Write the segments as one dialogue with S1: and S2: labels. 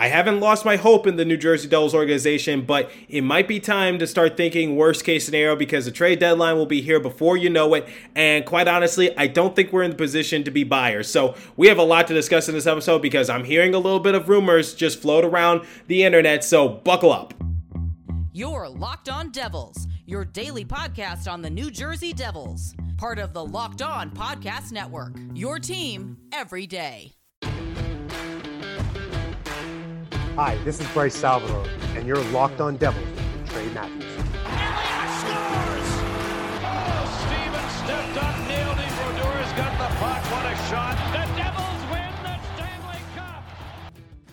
S1: I haven't lost my hope in the New Jersey Devils organization, but it might be time to start thinking worst case scenario because the trade deadline will be here before you know it. And quite honestly, I don't think we're in the position to be buyers. So we have a lot to discuss in this episode because I'm hearing a little bit of rumors just float around the internet. So buckle up.
S2: You're Locked On Devils, your daily podcast on the New Jersey Devils, part of the Locked On Podcast Network. Your team every day.
S3: Hi, this is Bryce Salvador, and you're locked on Devils with Trey Matthews.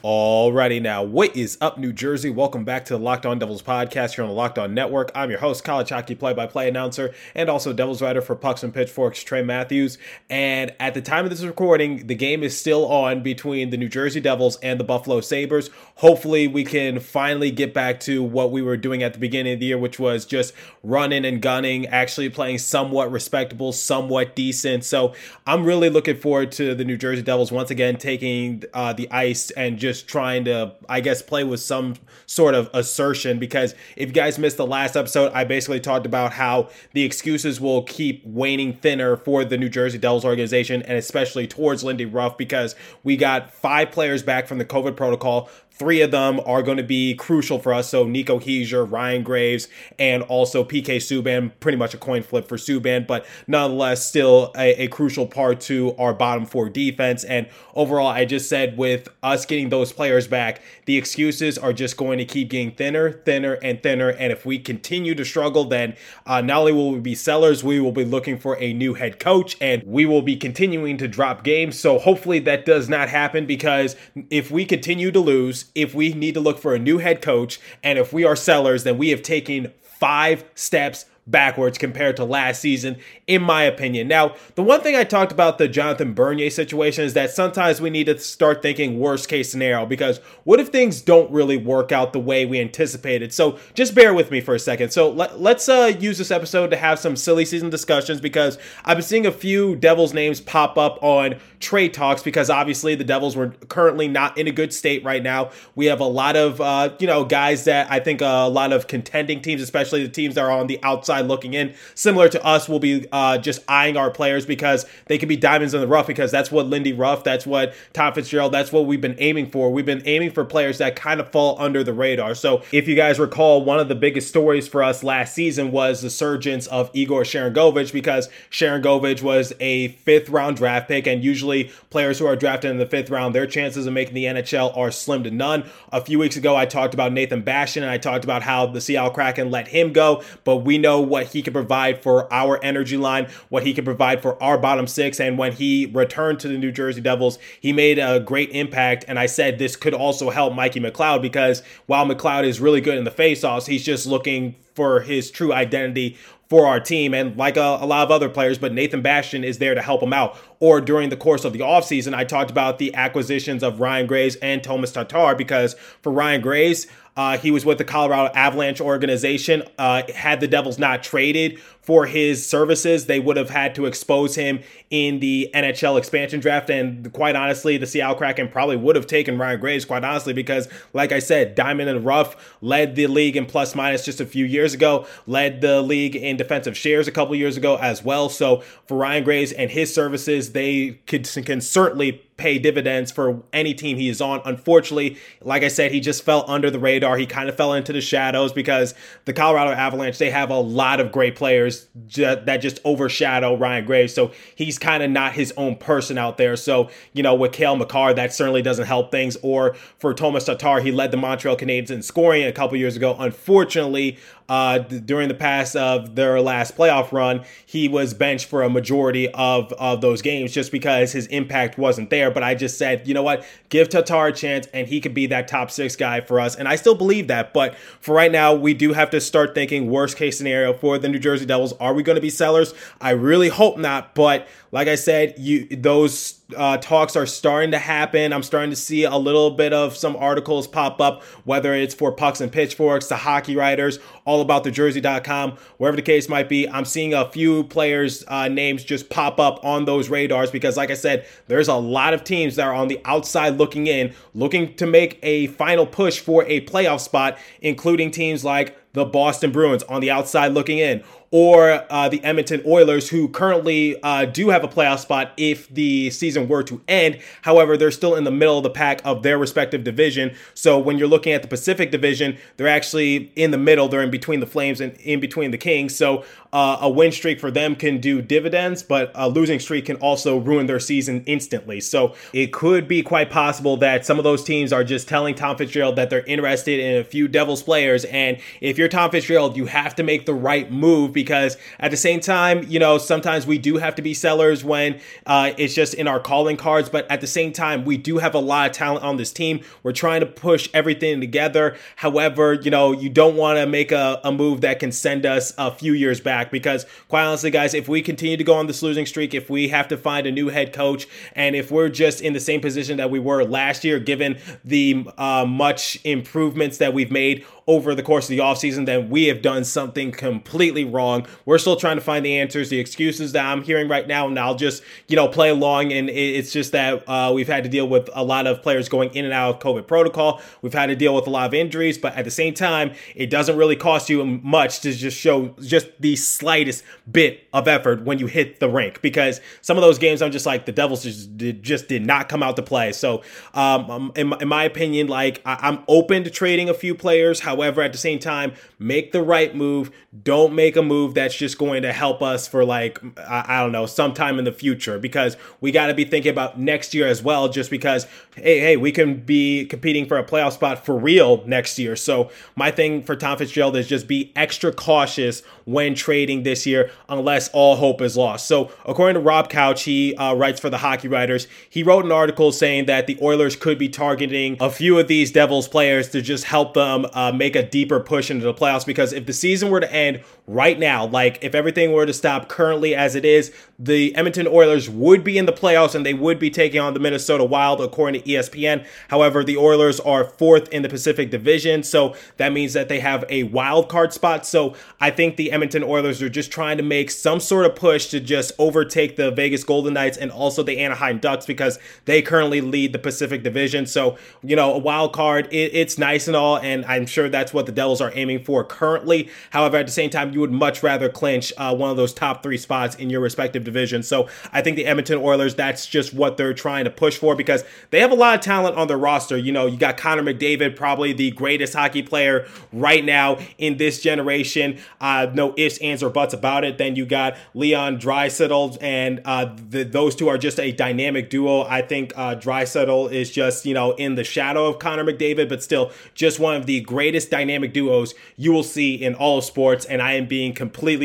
S1: Alrighty now, what is up, New Jersey? Welcome back to the Locked On Devils podcast here on the Locked On Network. I'm your host, college hockey play-by-play announcer, and also Devils writer for Pucks and Pitchforks, Trey Matthews. And at the time of this recording, the game is still on between the New Jersey Devils and the Buffalo Sabres. Hopefully, we can finally get back to what we were doing at the beginning of the year, which was just running and gunning, actually playing somewhat respectable, somewhat decent. So I'm really looking forward to the New Jersey Devils once again taking uh, the ice and just trying to, I guess, play with some sort of assertion. Because if you guys missed the last episode, I basically talked about how the excuses will keep waning thinner for the New Jersey Devils organization and especially towards Lindy Ruff because we got five players back from the COVID protocol. Three of them are going to be crucial for us. So Nico Hischier, Ryan Graves, and also PK Subban. Pretty much a coin flip for Subban, but nonetheless still a, a crucial part to our bottom four defense. And overall, I just said with us getting those players back, the excuses are just going to keep getting thinner, thinner, and thinner. And if we continue to struggle, then uh, not only will we be sellers, we will be looking for a new head coach, and we will be continuing to drop games. So hopefully that does not happen because if we continue to lose if we need to look for a new head coach and if we are sellers, then we have taken five steps backwards compared to last season, in my opinion. Now, the one thing I talked about the Jonathan Bernier situation is that sometimes we need to start thinking worst case scenario because what if things don't really work out the way we anticipated? So just bear with me for a second. So let, us uh, use this episode to have some silly season discussions because I've been seeing a few Devils names pop up on trade talks because obviously the Devils were currently not in a good state right now. We have a lot of, uh, you know, guys that I think a lot of contending teams, especially the teams that are on the outside looking in, similar to us, we'll be uh, just eyeing our players because they could be diamonds in the rough because that's what Lindy Ruff, that's what Tom Fitzgerald, that's what we've been aiming for. We've been aiming for players that kind of fall under the radar. So if you guys recall, one of the biggest stories for us last season was the surgence of Igor Sharangovich because Sharangovich was a fifth round draft pick and usually players who are drafted in the fifth round, their chances of making the NHL are slim to none. A few weeks ago, I talked about Nathan Bastian and I talked about how the Seattle Kraken let him go, but we know what he can provide for our energy line, what he can provide for our bottom six. And when he returned to the New Jersey Devils, he made a great impact. And I said this could also help Mikey McLeod because while McLeod is really good in the faceoffs, he's just looking for his true identity for our team and like a, a, lot of other players, but Nathan Bastian is there to help him out. Or during the course of the offseason, I talked about the acquisitions of Ryan Graves and Thomas Tatar because for Ryan Graves, uh, he was with the Colorado Avalanche organization. Uh, had the Devils not traded for his services, they would have had to expose him in the NHL expansion draft. And quite honestly, the Seattle Kraken probably would have taken Ryan Graves, quite honestly, because, like I said, Diamond and Rough led the league in plus minus just a few years ago, led the league in defensive shares a couple years ago as well. So for Ryan Graves and his services, they could, can certainly pay dividends for any team he is on. Unfortunately, like I said, he just fell under the radar. He kind of fell into the shadows because the Colorado Avalanche, they have a lot of great players that just overshadow Ryan Graves. So he's kind of not his own person out there. So, you know, with Cale Makar, that certainly doesn't help things. Or for Thomas Tatar, he led the Montreal Canadiens in scoring a couple years ago. Unfortunately, uh, during the past of their last playoff run, he was benched for a majority of, of those games just because his impact wasn't there. But I just said, you know what, give Tatar a chance and he could be that top six guy for us. And I still believe that. But for right now, we do have to start thinking worst case scenario for the New Jersey Devils. Are we going to be sellers? I really hope not. But like I said, you those uh, talks are starting to happen. I'm starting to see a little bit of some articles pop up, whether it's for pucks and pitchforks, the hockey writers, all about the jersey.com, wherever the case might be. I'm seeing a few players' uh, names just pop up on those radars because, like I said, there's a lot of teams that are on the outside looking in, looking to make a final push for a playoff spot, including teams like the Boston Bruins on the outside looking in, or uh, the Edmonton Oilers, who currently uh, do have a playoff spot if the season were to end. However, they're still in the middle of the pack of their respective division. So when you're looking at the Pacific Division, they're actually in the middle. They're in between the Flames and in between the Kings. So uh, a win streak for them can do dividends, but a losing streak can also ruin their season instantly. So it could be quite possible that some of those teams are just telling Tom Fitzgerald that they're interested in a few Devils players. And if you're Tom Fitzgerald, you have to make the right move because at the same time, you know, sometimes we do have to be sellers when uh, it's just in our calling cards. But at the same time, we do have a lot of talent on this team. We're trying to push everything together. However, you know, you don't want to make a, a move that can send us a few years back because, quite honestly, guys, if we continue to go on this losing streak, if we have to find a new head coach, and if we're just in the same position that we were last year, given the uh, much improvements that we've made over the course of the offseason, then we have done something completely wrong. We're still trying to find the answers, the excuses that I'm hearing right now, and I'll just, you know, play along. And it's just that uh, we've had to deal with a lot of players going in and out of COVID protocol. We've had to deal with a lot of injuries, but at the same time, it doesn't really cost you much to just show just the slightest bit of effort when you hit the rink because some of those games I'm just like the Devils just did, just did not come out to play. So, um, um in, in my opinion, like I, I'm open to trading a few players. However, at the same time, make the right move. Don't make a move that's just going to help us for like, I, don't know, sometime in the future because we got to be thinking about next year as well, just because, hey, hey, we can be competing for a playoff spot for real next year. So my thing for Tom Fitzgerald is just be extra cautious when trading this year unless all hope is lost. So according to Rob Couch, he uh, writes for the Hockey Writers. He wrote an article saying that the Oilers could be targeting a few of these Devils players to just help them uh, make a deeper push into the playoffs because if the season were to end right now, like if everything were to stop currently as it is, the Edmonton Oilers would be in the playoffs and they would be taking on the Minnesota Wild according to ESPN. However, the Oilers are fourth in the Pacific Division, so that means that they have a wild card spot. So I think the Edmonton Oilers are just trying to make some sort of push to just overtake the Vegas Golden Knights and also the Anaheim Ducks because they currently lead the Pacific Division. So, you know, a wild card, it, it's nice and all, and I'm sure that's what the Devils are aiming for currently. However, at the same time, you would much rather clinch uh, one of those top three spots in your respective division. So I think the Edmonton Oilers, that's just what they're trying to push for because they have a lot of talent on their roster. You know, you got Connor McDavid, probably the greatest hockey player right now in this generation. Uh, no ifs, ands, or buts about it. Then you got Leon Draisaitl, and uh, the, those two are just a dynamic duo. I think uh, Draisaitl is just, you know, in the shadow of Connor McDavid, but still just one of the greatest dynamic duos you will see in all of sports. And I am being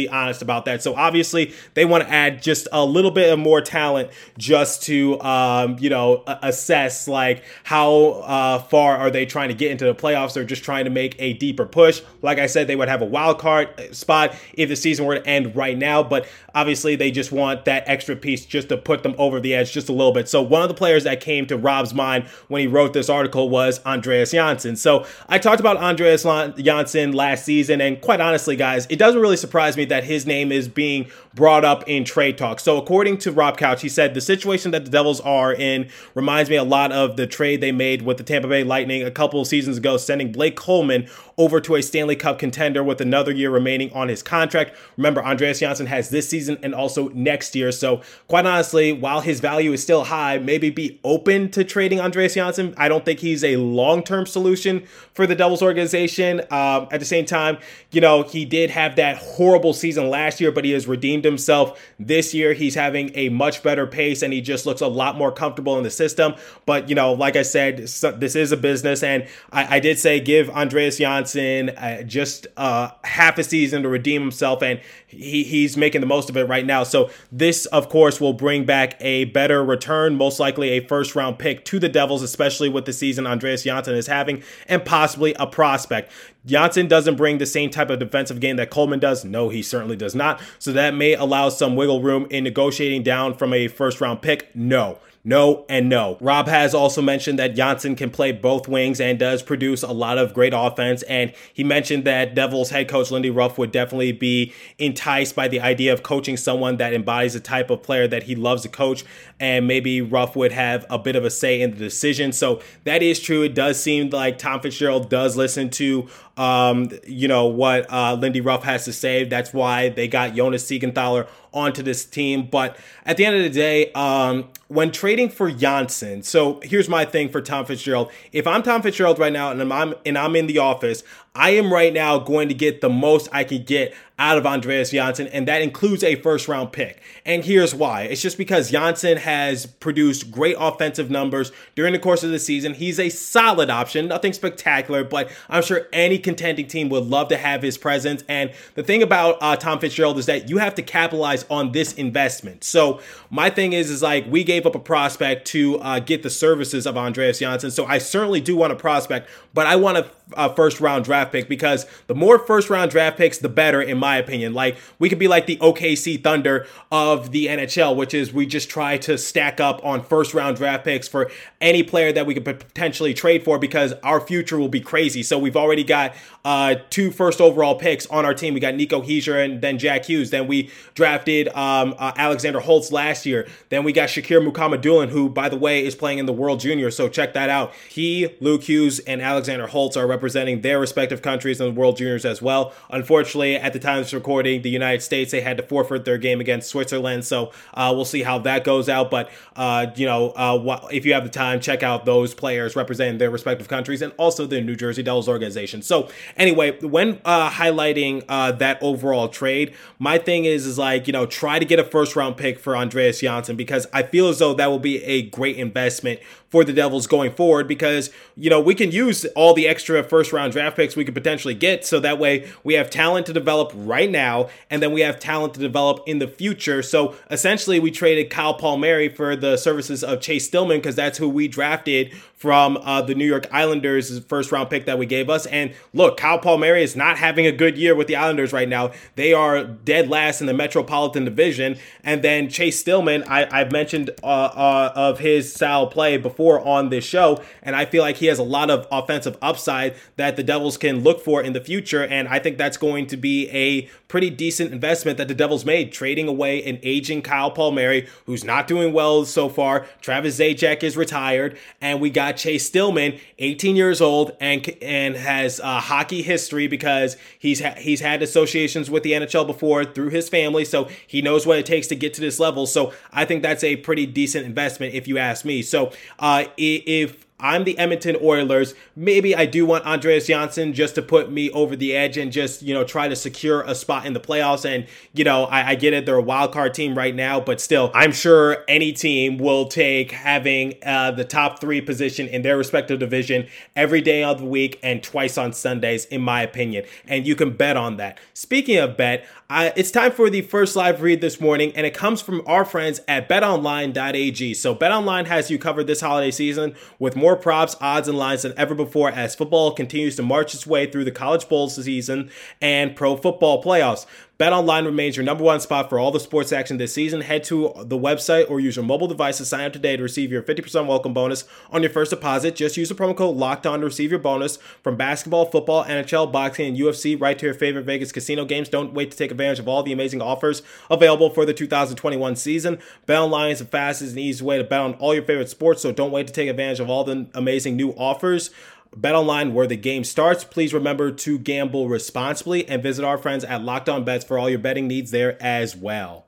S1: honest about that. So obviously, they want to add just a little bit of more talent just to, um, you know, assess like how uh, far are they trying to get into the playoffs. They're just trying to make a deeper push. Like I said, they would have a wild card spot if the season were to end right now. But obviously, they just want that extra piece just to put them over the edge just a little bit. So one of the players that came to Rob's mind when he wrote this article was Andreas Johnsson. So I talked about Andreas Johnsson last season, and quite honestly, guys, it doesn't really surprise me that his name is being brought up in trade talk. So according to Rob Couch, he said the situation that the Devils are in reminds me a lot of the trade they made with the Tampa Bay Lightning a couple seasons ago, sending Blake Coleman over to a Stanley Cup contender with another year remaining on his contract. Remember, Andreas Johnsson has this season and also next year. So, quite honestly, while his value is still high, maybe be open to trading Andreas Johnsson. I don't think he's a long term solution for the Devils organization. Um, at the same time, you know, he did have that horrible season last year, but he has redeemed himself this year. He's having a much better pace and he just looks a lot more comfortable in the system. But, you know, like I said, this is a business. And I, I did say give Andreas Johnsson uh, just uh, half a season to redeem himself. And he, he's making the most of it right now. So this, of course, will bring back a better return, most likely a first round pick to the Devils, especially with the season Andreas Johnsson is having, and possibly a prospect. Johnsson doesn't bring the same type of defensive game that Coleman does. No, he certainly does not. So that may allow some wiggle room in negotiating down from a first round pick. No, No and no. Rob has also mentioned that Johnsson can play both wings and does produce a lot of great offense. And he mentioned that Devils head coach Lindy Ruff would definitely be enticed by the idea of coaching someone that embodies the type of player that he loves to coach. And maybe Ruff would have a bit of a say in the decision. So that is true. It does seem like Tom Fitzgerald does listen to um, you know, what uh, Lindy Ruff has to say. That's why they got Jonas Siegenthaler onto this team. But at the end of the day, um, when trading for Johnsson, so here's my thing for Tom Fitzgerald. If I'm Tom Fitzgerald right now and I'm and I'm in the office, I am right now going to get the most I can get out of Andreas Johnsson, and that includes a first round pick. And here's why. It's just because Johnsson has produced great offensive numbers during the course of the season. He's a solid option, nothing spectacular, but I'm sure any contending team would love to have his presence. And the thing about uh, Tom Fitzgerald is that you have to capitalize on this investment. So my thing is, is like we gave up a prospect to uh, get the services of Andreas Johnsson. So I certainly do want a prospect, but I want a, a first round draft pick because the more first round draft picks, the better, in my opinion. Like we could be like the OKC Thunder of the NHL, which is we just try to stack up on first round draft picks for any player that we could potentially trade for because our future will be crazy. So we've already got uh, two first overall picks on our team. We got Nico Hischier and then Jack Hughes. Then we drafted um, uh, Alexander Holtz last year. Then we got Shakir Mukhamadullin, who, by the way, is playing in the World Junior. So check that out. He, Luke Hughes, and Alexander Holtz are representing their respective countries in the World Juniors as well. Unfortunately, at the time of this recording, the United States they had to forfeit their game against Switzerland. So uh, we'll see how that goes out. But uh, you know, uh, if you have the time, check out those players representing their respective countries and also the New Jersey Devils organization. So anyway, when uh, highlighting uh, that overall trade, my thing is is like you know try to get a first round pick for Andreas Johnsson because I feel as though that will be a great investment for the Devils going forward because, you know, we can use all the extra first round draft picks we could potentially get. So that way we have talent to develop right now and then we have talent to develop in the future. So essentially we traded Kyle Palmieri for the services of Chase Stillman because that's who we drafted from uh, the New York Islanders' first round pick that we gave us. And look, Kyle Palmieri is not having a good year with the Islanders right now. They are dead last in the Metropolitan Division. And then Chase Stillman, I, have mentioned uh, uh, of his style play before on this show, and I feel like he has a lot of offensive upside that the Devils can look for in the future. And I think that's going to be a pretty decent investment that the Devils made, trading away an aging Kyle Palmieri who's not doing well so far. Travis Zajac is retired, and we got Chase Stillman, 18 years old, and and has a hockey history because he's ha- he's had associations with the NHL before through his family, so he knows what it takes to get to this level. So I think that's a pretty decent investment if you ask me. So uh, if I'm the Edmonton Oilers. Maybe I do want Andreas Johnsson just to put me over the edge and just, you know, try to secure a spot in the playoffs. And, you know, I, I get it. They're a wild card team right now, but still, I'm sure any team will take having uh, the top three position in their respective division every day of the week and twice on Sundays, in my opinion. And you can bet on that. Speaking of bet, I, it's time for the first live read this morning, and it comes from our friends at betonline.ag. So, betonline has you covered this holiday season with more props, odds, and lines than ever before as football continues to march its way through the college bowl season and pro football playoffs. BetOnline remains your number one spot for all the sports action this season. Head to the website or use your mobile device to sign up today to receive your 50% welcome bonus on your first deposit. Just use the promo code Locked On to receive your bonus from basketball, football, NHL, boxing, and UFC right to your favorite Vegas casino games. Don't wait to take advantage of all the amazing offers available for the 2021 season. BetOnline is the fastest and easiest way to bet on all your favorite sports, so don't wait to take advantage of all the amazing new offers. Bet online where the game starts. Please remember to gamble responsibly and visit our friends at Locked On Bets for all your betting needs there as well.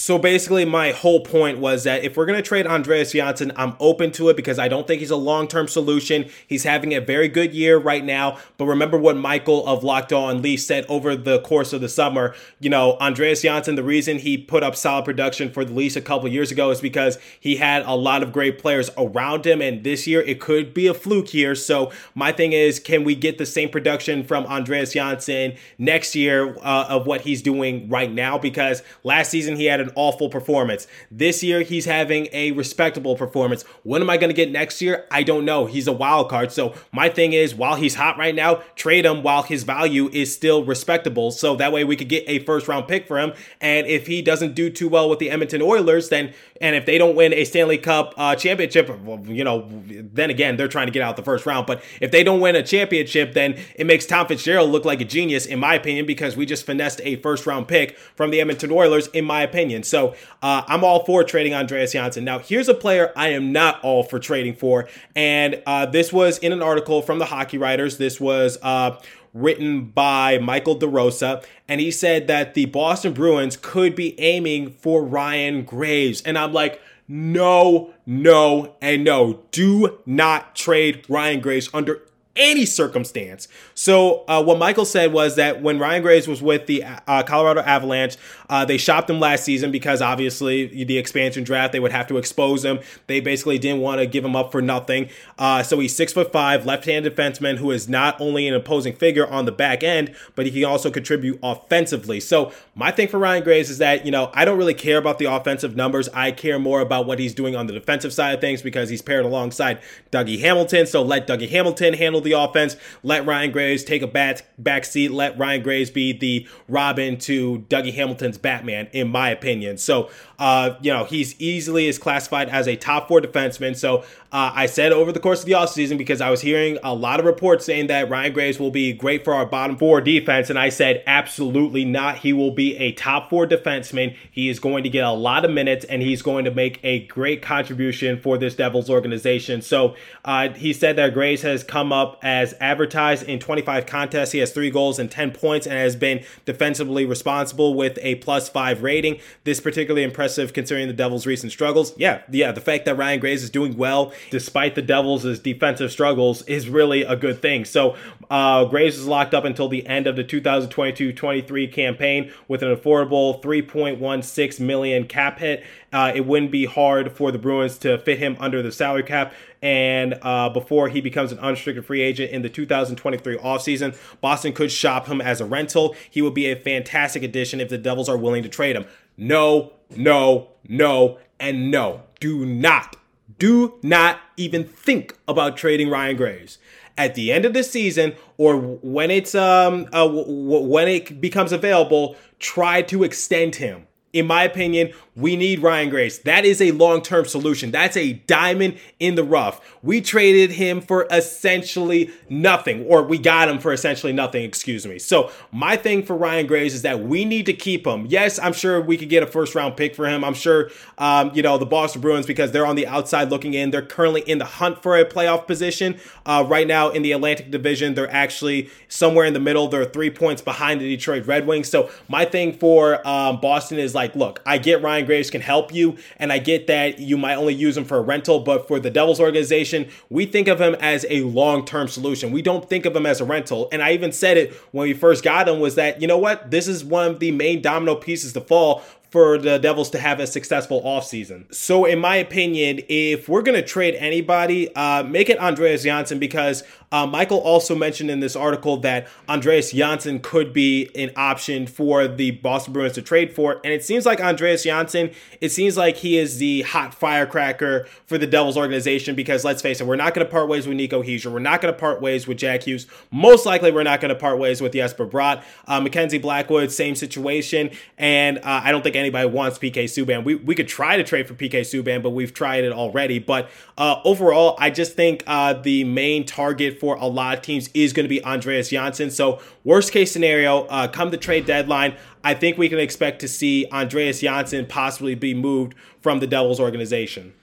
S1: So basically, my whole point was that if we're going to trade Andreas Johnsson, I'm open to it because I don't think he's a long term solution. He's having a very good year right now. But remember what Michael of Locked On Leafs said over the course of the summer. You know, Andreas Johnsson, the reason he put up solid production for the Leafs a couple years ago is because he had a lot of great players around him. And this year, it could be a fluke here. So my thing is, can we get the same production from Andreas Johnsson next year uh, of what he's doing right now? Because last season, he had an awful performance. This year, he's having a respectable performance. When am I going to get next year? I don't know. He's a wild card. So my thing is, while he's hot right now, trade him while his value is still respectable. So that way we could get a first round pick for him. And if he doesn't do too well with the Edmonton Oilers, then and if they don't win a Stanley Cup uh, championship, well, you know, then again, they're trying to get out the first round. But if they don't win a championship, then it makes Tom Fitzgerald look like a genius, in my opinion, because we just finessed a first round pick from the Edmonton Oilers, in my opinion. So uh, I'm all for trading Andreas Johnsson. Now, here's a player I am not all for trading for. And uh, this was in an article from the Hockey Writers. This was uh, written by Michael DeRosa, and he said that the Boston Bruins could be aiming for Ryan Graves. And I'm like, no, no, and no. Do not trade Ryan Graves under any circumstance. So uh, what Michael said was that when Ryan Graves was with the uh, Colorado Avalanche, uh, they shopped him last season because obviously the expansion draft they would have to expose him. They basically didn't want to give him up for nothing. Uh, so he's six foot five, left-handed defenseman who is not only an opposing figure on the back end, but he can also contribute offensively. So my thing for Ryan Graves is that you know I don't really care about the offensive numbers. I care more about what he's doing on the defensive side of things because he's paired alongside Dougie Hamilton. So let Dougie Hamilton handle the offense. Let Ryan Graves take a back back seat. Let Ryan Graves be the Robin to Dougie Hamilton's Batman, in my opinion. So, uh, you know, he's easily is classified as a top four defenseman. So uh, I said over the course of the offseason because I was hearing a lot of reports saying that Ryan Graves will be great for our bottom four defense. And I said, absolutely not. He will be a top four defenseman. He is going to get a lot of minutes and he's going to make a great contribution for this Devils organization. So uh, he said that Graves has come up as advertised in 25 contests. He has three goals and 10 points and has been defensively responsible with a plus five rating. This particularly impressive considering the Devils' recent struggles. Yeah, yeah, the fact that Ryan Graves is doing well despite the Devils' defensive struggles, is really a good thing. So uh, Graves is locked up until the end of the 2022-23 campaign with an affordable 3.16 million cap hit. Uh, it wouldn't be hard for the Bruins to fit him under the salary cap. And uh, before he becomes an unrestricted free agent in the 2023 offseason, Boston could shop him as a rental. He would be a fantastic addition if the Devils are willing to trade him. No, no, no, and no. Do not do not even think about trading Ryan Graves. At the end of the season, or when it's um uh, w- when it becomes available, try to extend him in my opinion, we need Ryan Graves. That is a long term solution. That's a diamond in the rough. We traded him for essentially nothing, or we got him for essentially nothing, excuse me. So, my thing for Ryan Graves is that we need to keep him. Yes, I'm sure we could get a first round pick for him. I'm sure, um, you know, the Boston Bruins, because they're on the outside looking in, they're currently in the hunt for a playoff position. Uh, right now in the Atlantic Division, they're actually somewhere in the middle. They're three points behind the Detroit Red Wings. So, my thing for um, Boston is like, look, I get Ryan Can help you, and I get that you might only use him for a rental, but for the Devils organization, we think of him as a long term solution. We don't think of him as a rental. And I even said it when we first got him was that, you know what? This is one of the main domino pieces to fall for the Devils to have a successful offseason. So, in my opinion, if we're going to trade anybody, uh, make it Andreas Johnsson because uh, Michael also mentioned in this article that Andreas Johnsson could be an option for the Boston Bruins to trade for. And it seems like Andreas Johnsson, it seems like he is the hot firecracker for the Devils organization because let's face it, we're not going to part ways with Nico Hischier. We're not going to part ways with Jack Hughes. Most likely, we're not going to part ways with Jesper Bratt. Uh, Mackenzie Blackwood, same situation. And uh, I don't think anybody wants PK Subban. We, we could try to trade for PK Subban, but we've tried it already. But uh, overall, I just think uh, the main target for a lot of teams is going to be Andreas Johnsson. So, worst case scenario, uh, come the trade deadline, I think we can expect to see Andreas Johnsson possibly be moved from the Devils organization.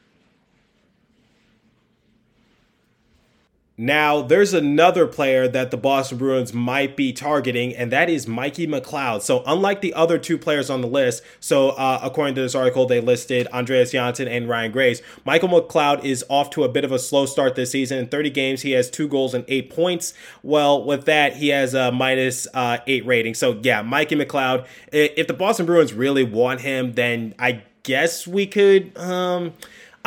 S1: Now, there's another player that the Boston Bruins might be targeting, and that is Mikey McLeod. So, unlike the other two players on the list, so uh, according to this article, they listed Andreas Johnsson and Ryan Graves. Michael McLeod is off to a bit of a slow start this season. In 30 games, he has two goals and eight points. Well, with that, he has a minus, uh, eight rating. So, yeah, Mikey McLeod. If the Boston Bruins really want him, then I guess we could. Um,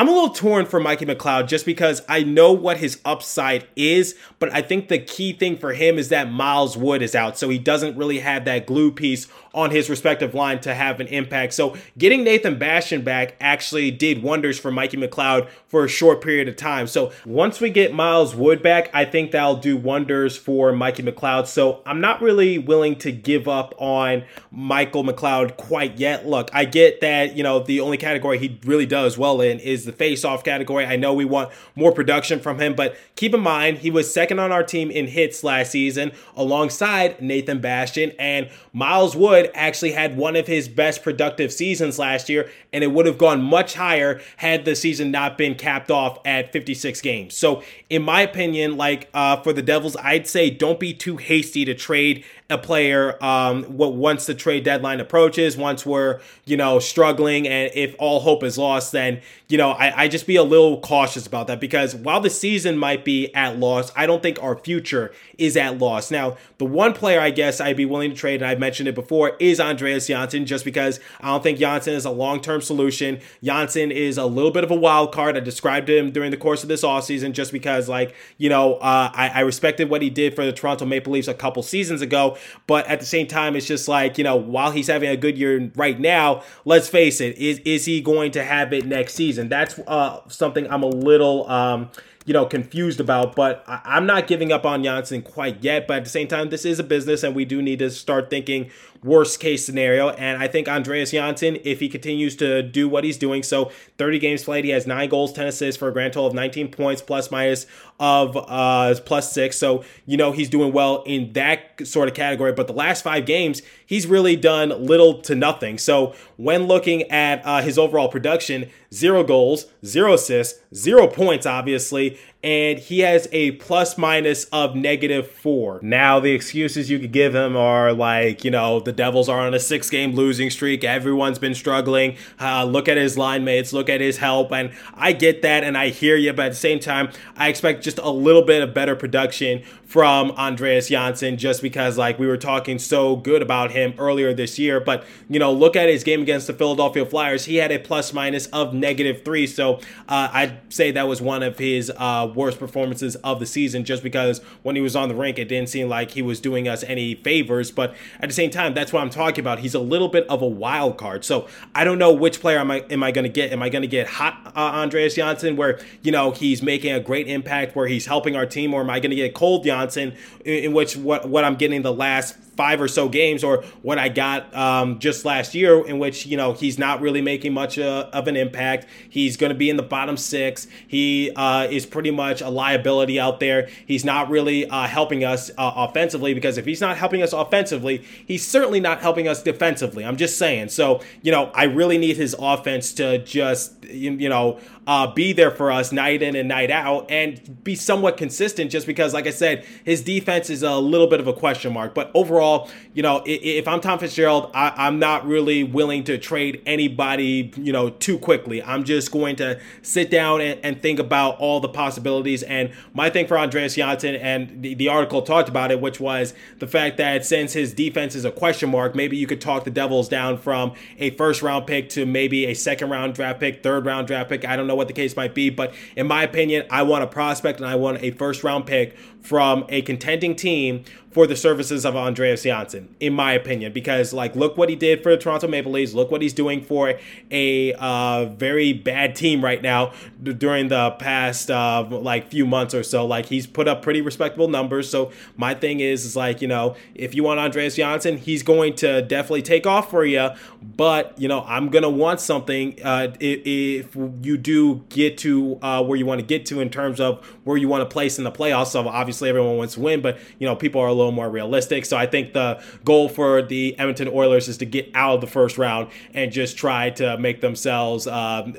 S1: I'm a little torn for Mikey McLeod just because I know what his upside is, but I think the key thing for him is that Miles Wood is out, so he doesn't really have that glue piece on his respective line to have an impact. So getting Nathan Bastian back actually did wonders for Mikey McLeod for a short period of time. So once we get Miles Wood back, I think that'll do wonders for Mikey McLeod. So I'm not really willing to give up on Michael McLeod quite yet. Look, I get that, you know, the only category he really does well in is the face-off category. I know we want more production from him, but keep in mind he was second on our team in hits last season alongside Nathan Bastian and Miles Wood actually had one of his best productive seasons last year and it would have gone much higher had the season not been capped off at 56 games. So, in my opinion, like uh, for the Devils, I'd say don't be too hasty to trade a player um, once the trade deadline approaches, once we're, you know, struggling and if all hope is lost, then, you know, I, I just be a little cautious about that because while the season might be at loss, I don't think our future is at loss. Now, the one player I guess I'd be willing to trade, and I've mentioned it before, is Andreas Johnsson, just because I don't think Johnsson is a long term solution. Johnsson is a little bit of a wild card. I described him during the course of this offseason just because, like, you know, uh, I, I respected what he did for the Toronto Maple Leafs a couple seasons ago. But at the same time, it's just like, you know, while he's having a good year right now, let's face it, is, is he going to have it next season? That's uh, something I'm a little. Um, you know, confused about. But I- am not giving up on Johnsson quite yet. But at the same time, this is a business, and we do need to start thinking worst case scenario. And I think Andreas Johnsson, if he continues to do what he's doing, so 30 games played, he has nine goals, 10 assists for a grand total of 19 points, plus minus of uh, plus six. So, you know, he's doing well in that sort of category. But the last five games, he's really done little to nothing. So, when looking at uh, his overall production, zero goals, zero assists, zero points, obviously, and he has a plus minus of negative four. Now, the excuses you could give him are like, you know, the Devils are on a six game losing streak. Everyone's been struggling. Uh, look at his line mates, look at his help. And I get that and I hear you, but at the same time, I expect just a little bit of better production from Andreas Johnsson just because, like, we were talking so good about him earlier this year. But, you know, look at his game against the Philadelphia Flyers. He had a plus minus of negative three. So uh, I'd say that was one of his uh, worst performances of the season just because when he was on the rink, it didn't seem like he was doing us any favors. But at the same time, that's what I'm talking about. He's a little bit of a wild card. So I don't know which player am I, am I going to get. Am I going to get hot uh, Andreas Johnsson where, you know, he's making a great impact, where he's helping our team, or am I going to get cold? Johnsson, in, in which what what I'm getting the last five or so games, or what I got um, just last year, in which you know he's not really making much uh, of an impact. He's going to be in the bottom six. He uh, is pretty much a liability out there. He's not really uh, helping us uh, offensively because if he's not helping us offensively, he's certainly not helping us defensively. I'm just saying. So you know, I really need his offense to just you know uh, be there for us night in and night out and be somewhat consistent. Just because, like I said, his defense is a little bit of a question mark, but overall you know, if I'm Tom Fitzgerald, I, am not really willing to trade anybody, you know, too quickly. I'm just going to sit down and, and think about all the possibilities. And my thing for Andreas Johnsson, and the, the article talked about it, which was the fact that since his defense is a question mark, maybe you could talk the Devils down from a first round pick to maybe a second round draft pick, third round draft pick. I don't know what the case might be, but in my opinion, I want a prospect and I want a first round pick from a contending team for the services of Andreas Johnsson, in my opinion, because like look what he did for the Toronto Maple Leafs, look what he's doing for a uh, very bad team right now during the past uh, like few months or so. Like he's put up pretty respectable numbers. So my thing is, is like you know if you want Andreas Johnsson, he's going to definitely take off for you. But you know I'm gonna want something uh, if, if, you do get to uh, where you want to get to in terms of where you want to place in the playoffs. So obviously everyone wants to win, but you know people are little more realistic. So I think the goal for the Edmonton Oilers is to get out of the first round and just try to make themselves, uh,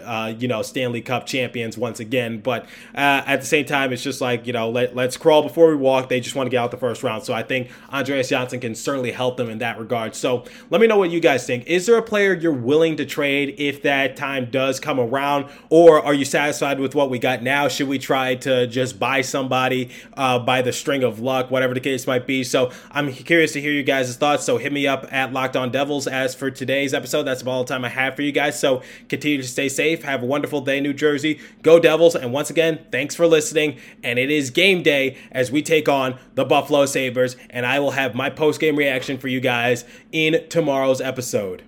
S1: uh, you know, Stanley Cup champions once again. But uh, at the same time, it's just like you know, let, let's crawl before we walk. They just want to get out the first round. So I think Andreas Johnsson can certainly help them in that regard. So let me know what you guys think. Is there a player you're willing to trade if that time does come around, or are you satisfied with what we got now? Should we try to just buy somebody uh, by the string of luck, whatever the case might be? Be. So I'm curious to hear you guys' thoughts. So hit me up at Locked On Devils. As for today's episode, that's about all the time I have for you guys. So continue to stay safe. Have a wonderful day, New Jersey. Go Devils. And once again, thanks for listening. And it is game day as we take on the Buffalo Sabres. And I will have my post game reaction for you guys in tomorrow's episode.